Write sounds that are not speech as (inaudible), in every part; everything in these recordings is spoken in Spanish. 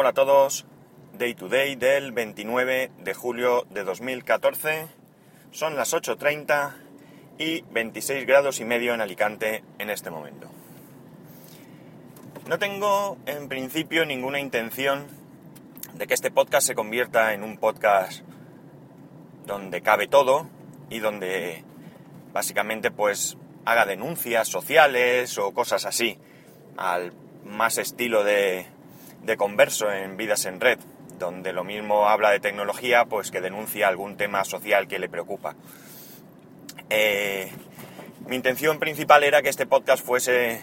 Hola a todos, Day to Day del 29 de julio de 2014. Son las 8.30 y 26 grados y medio en Alicante en este momento. No tengo en principio ninguna intención de que este podcast se convierta en un podcast donde cabe todo y donde básicamente pues haga denuncias sociales o cosas así, al más estilo de, de converso en Vidas en Red, donde lo mismo habla de tecnología pues que denuncia algún tema social que le preocupa. Eh, mi intención principal era que este podcast fuese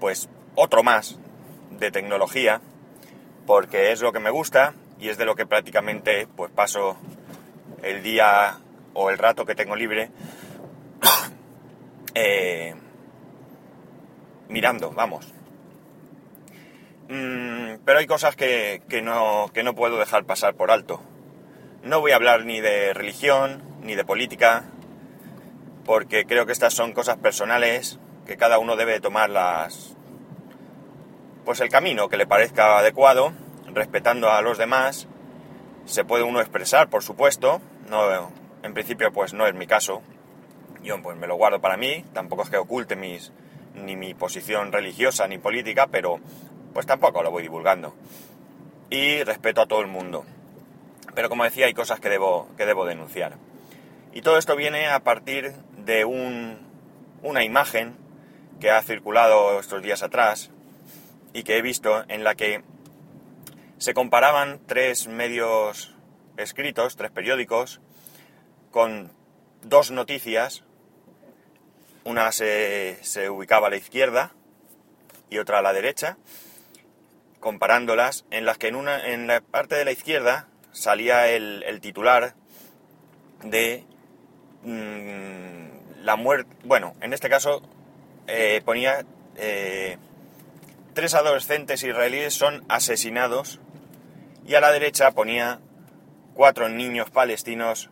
pues otro más de tecnología, porque es lo que me gusta y es de lo que prácticamente pues paso el día o el rato que tengo libre (coughs) eh, mirando, vamos. Mm, pero hay cosas que, que, no, que no puedo dejar pasar por alto. No voy a hablar ni de religión, ni de política, porque creo que estas son cosas personales que cada uno debe tomar las, pues el camino que le parezca adecuado, respetando a los demás. Se puede uno expresar, por supuesto, no, en principio pues no es mi caso. Yo pues me lo guardo para mí, tampoco es que oculte mis, ni mi posición religiosa ni política, pero pues tampoco lo voy divulgando. Y respeto a todo el mundo. Pero como decía, hay cosas que debo, que debo denunciar. Y todo esto viene a partir de un, una imagen que ha circulado estos días atrás y que he visto en la que se comparaban tres medios escritos, tres periódicos, con dos noticias. Una se, se, ubicaba a la izquierda y otra a la derecha, comparándolas, en las que en, una, en la parte de la izquierda salía el, titular de mmm, la muerte, bueno, en este caso eh, ponía eh, tres adolescentes israelíes son asesinados y a la derecha ponía cuatro niños palestinos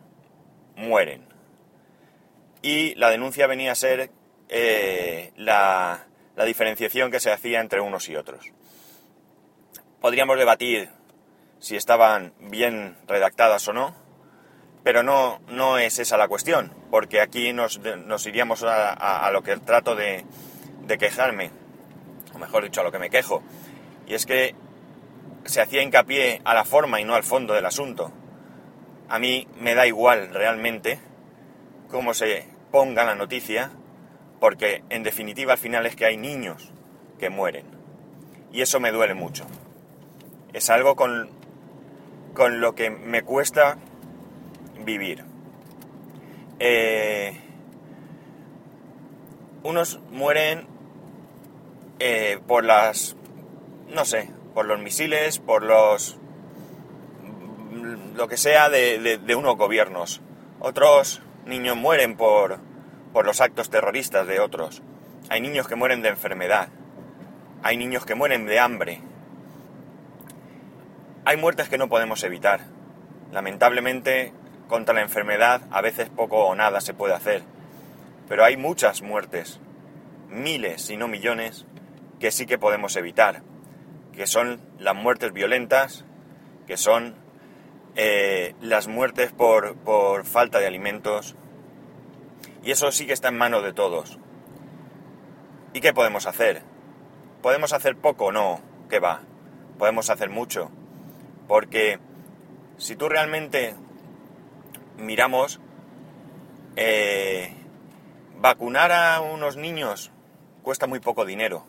mueren. Y la denuncia venía a ser eh, la diferenciación que se hacía entre unos y otros. Podríamos debatir si estaban bien redactadas o no, pero no, no es esa la cuestión, porque aquí nos, nos iríamos a, a, a, lo que trato de, de quejarme o mejor dicho, a lo que me quejo, y es que se hacía hincapié a la forma y no al fondo del asunto. A mí me da igual realmente cómo se ponga la noticia, porque en definitiva al final es que hay niños que mueren. Y eso me duele mucho. Es algo con, con lo que me cuesta vivir. Eh, unos mueren eh, por las, no sé, por los misiles, por los, lo que sea de, de, de unos gobiernos. Otros niños mueren por, por los actos terroristas de otros. Hay niños que mueren de enfermedad. Hay niños que mueren de hambre. Hay muertes que no podemos evitar. Lamentablemente, contra la enfermedad a veces poco o nada se puede hacer. Pero hay muchas muertes, miles, si no millones, que sí que podemos evitar, que son las muertes violentas, que son eh, las muertes por, por falta de alimentos, y eso sí que está en manos de todos. ¿Y qué podemos hacer? ¿Podemos hacer poco? No, ¿qué va? Podemos hacer mucho. Porque si tú realmente miramos, eh, vacunar a unos niños cuesta muy poco dinero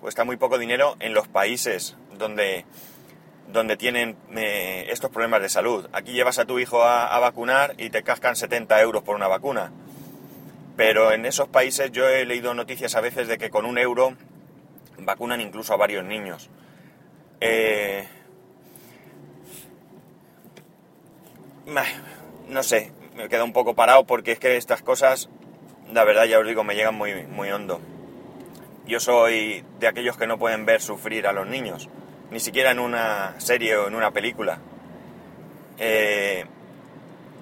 cuesta muy poco dinero en los países donde, donde tienen eh, estos problemas de salud. Aquí llevas a tu hijo a, vacunar y te cascan 70 euros por una vacuna. Pero en esos países yo he leído noticias a veces de que con un euro vacunan incluso a varios niños. Eh, no sé, me queda un poco parado porque es que estas cosas, la verdad ya os digo, me llegan muy, muy hondo. Yo soy de aquellos que no pueden ver sufrir a los niños, ni siquiera en una serie o en una película. Eh,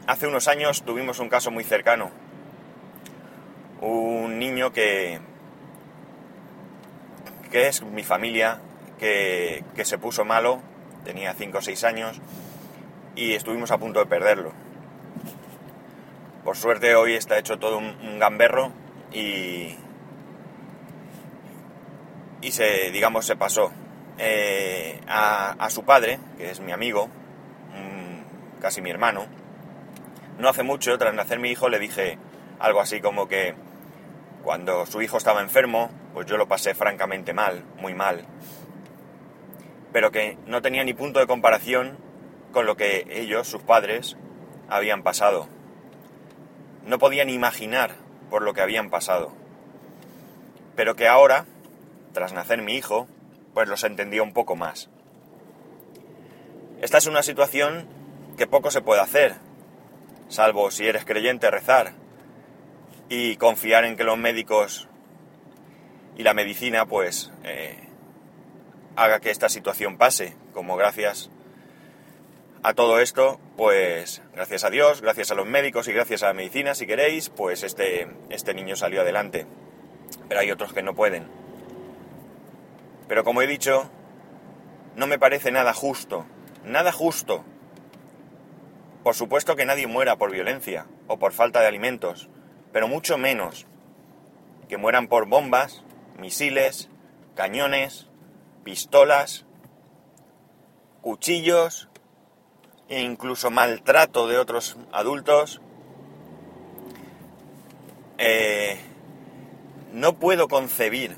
hace unos años tuvimos un caso muy cercano. Un niño que, que es mi familia, que, que se puso malo, tenía 5 o 6 años, y estuvimos a punto de perderlo. Por suerte hoy está hecho todo un, gamberro y, y se, digamos, se pasó. Eh, a, su padre, que es mi amigo, casi mi hermano, no hace mucho, tras nacer mi hijo, le dije algo así como que cuando su hijo estaba enfermo, pues yo lo pasé francamente mal, muy mal, pero que no tenía ni punto de comparación con lo que ellos, sus padres, habían pasado no podían imaginar por lo que habían pasado. Pero que ahora, tras nacer mi hijo, pues los entendía un poco más. Esta es una situación que poco se puede hacer, salvo si eres creyente rezar y confiar en que los médicos y la medicina pues eh, haga que esta situación pase, como gracias a todo esto, pues gracias a Dios, gracias a los médicos y gracias a la medicina, si queréis, pues este, este niño salió adelante. Pero hay otros que no pueden. Pero como he dicho, no me parece nada justo, nada justo. Por supuesto que nadie muera por violencia o por falta de alimentos, pero mucho menos que mueran por bombas, misiles, cañones, pistolas, cuchillos e incluso maltrato de otros adultos, eh, no puedo concebir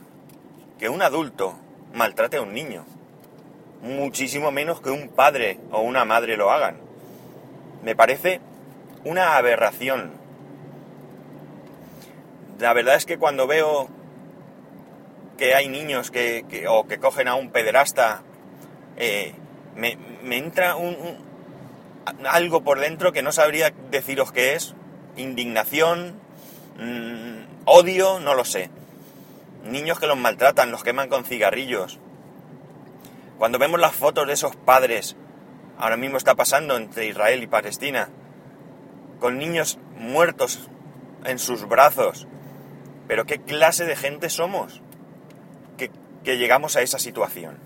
que un adulto maltrate a un niño, muchísimo menos que un padre o una madre lo hagan. Me parece una aberración. La verdad es que cuando veo que hay niños que, o que cogen a un pederasta, eh, me, entra un, algo por dentro que no sabría deciros qué es. Indignación, mm, odio, no lo sé. Niños que los maltratan, los queman con cigarrillos. Cuando vemos las fotos de esos padres, ahora mismo está pasando entre Israel y Palestina, con niños muertos en sus brazos. Pero ¿qué clase de gente somos que, que llegamos a esa situación?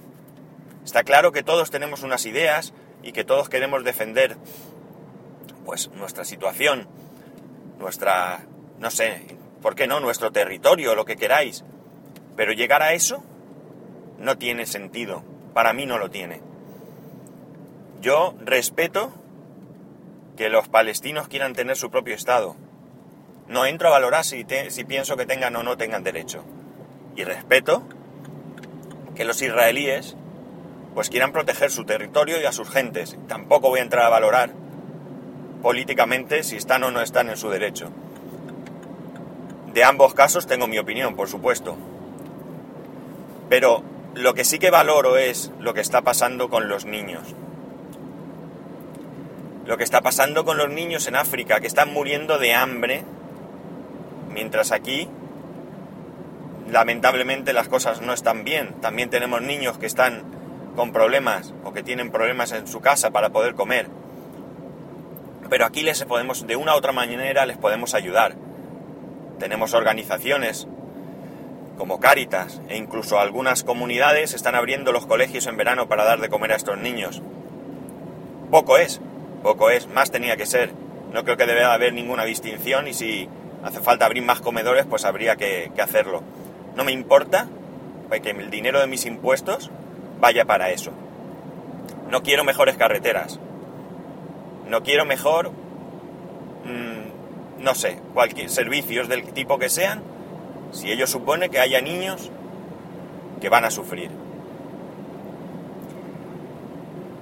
Está claro que todos tenemos unas ideas, y que todos queremos defender pues nuestra situación, nuestra, no sé, ¿por qué no? Nuestro territorio, lo que queráis. Pero llegar a eso no tiene sentido. Para mí no lo tiene. Yo respeto que los palestinos quieran tener su propio Estado. No entro a valorar si, si pienso que tengan o no tengan derecho. Y respeto que los israelíes pues quieran proteger su territorio y a sus gentes. Tampoco voy a entrar a valorar políticamente si están o no están en su derecho. De ambos casos tengo mi opinión, por supuesto. Pero lo que sí que valoro es lo que está pasando con los niños. Lo que está pasando con los niños en África, que están muriendo de hambre, mientras aquí, lamentablemente, las cosas no están bien. También tenemos niños que están con problemas o que tienen problemas en su casa para poder comer. Pero aquí les podemos, de una u otra manera, les podemos ayudar. Tenemos organizaciones como Cáritas e incluso algunas comunidades están abriendo los colegios en verano para dar de comer a estos niños. Poco es, poco es, más tenía que ser. No creo que debe haber ninguna distinción y si hace falta abrir más comedores, pues habría que, hacerlo. No me importa que el dinero de mis impuestos vaya para eso. No quiero mejores carreteras. No quiero mejor, mm, no sé, cualquier servicios del tipo que sean, si ello supone que haya niños que van a sufrir.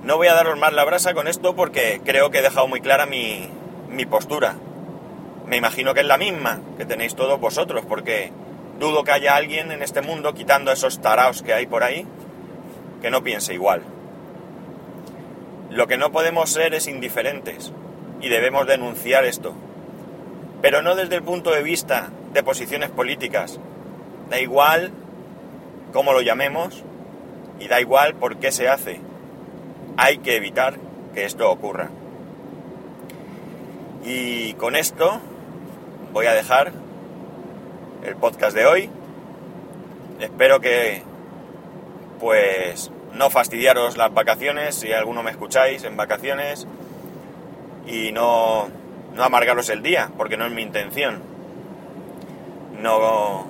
No voy a daros más la brasa con esto porque creo que he dejado muy clara mi, mi postura. Me imagino que es la misma que tenéis todos vosotros, porque dudo que haya alguien en este mundo, quitando esos taraos que hay por ahí, que no piense igual. Lo que no podemos ser es indiferentes y debemos denunciar esto. Pero no desde el punto de vista de posiciones políticas. Da igual cómo lo llamemos y da igual por qué se hace. Hay que evitar que esto ocurra. Y con esto voy a dejar el podcast de hoy. Espero que pues no fastidiaros las vacaciones, si alguno me escucháis en vacaciones, y no, no amargaros el día, porque no es mi intención. No,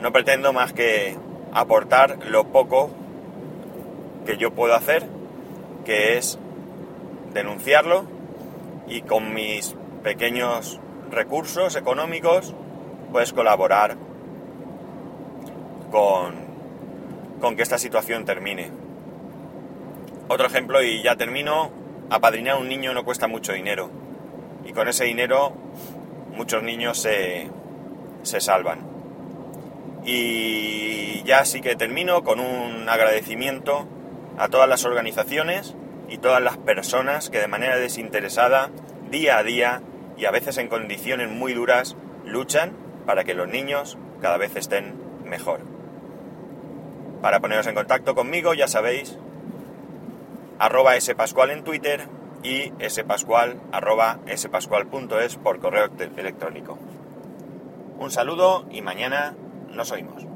no pretendo más que aportar lo poco que yo puedo hacer, que es denunciarlo y con mis pequeños recursos económicos puedes colaborar con, con que esta situación termine. Otro ejemplo, y ya termino, apadrinar a un niño no cuesta mucho dinero. Y con ese dinero muchos niños se, se salvan. Y ya sí que termino con un agradecimiento a todas las organizaciones y todas las personas que de manera desinteresada, día a día y a veces en condiciones muy duras, luchan para que los niños cada vez estén mejor. Para poneros en contacto conmigo, ya sabéis, arroba spascual en Twitter y spascual arroba spascual.es por correo electrónico. Un saludo y mañana nos oímos.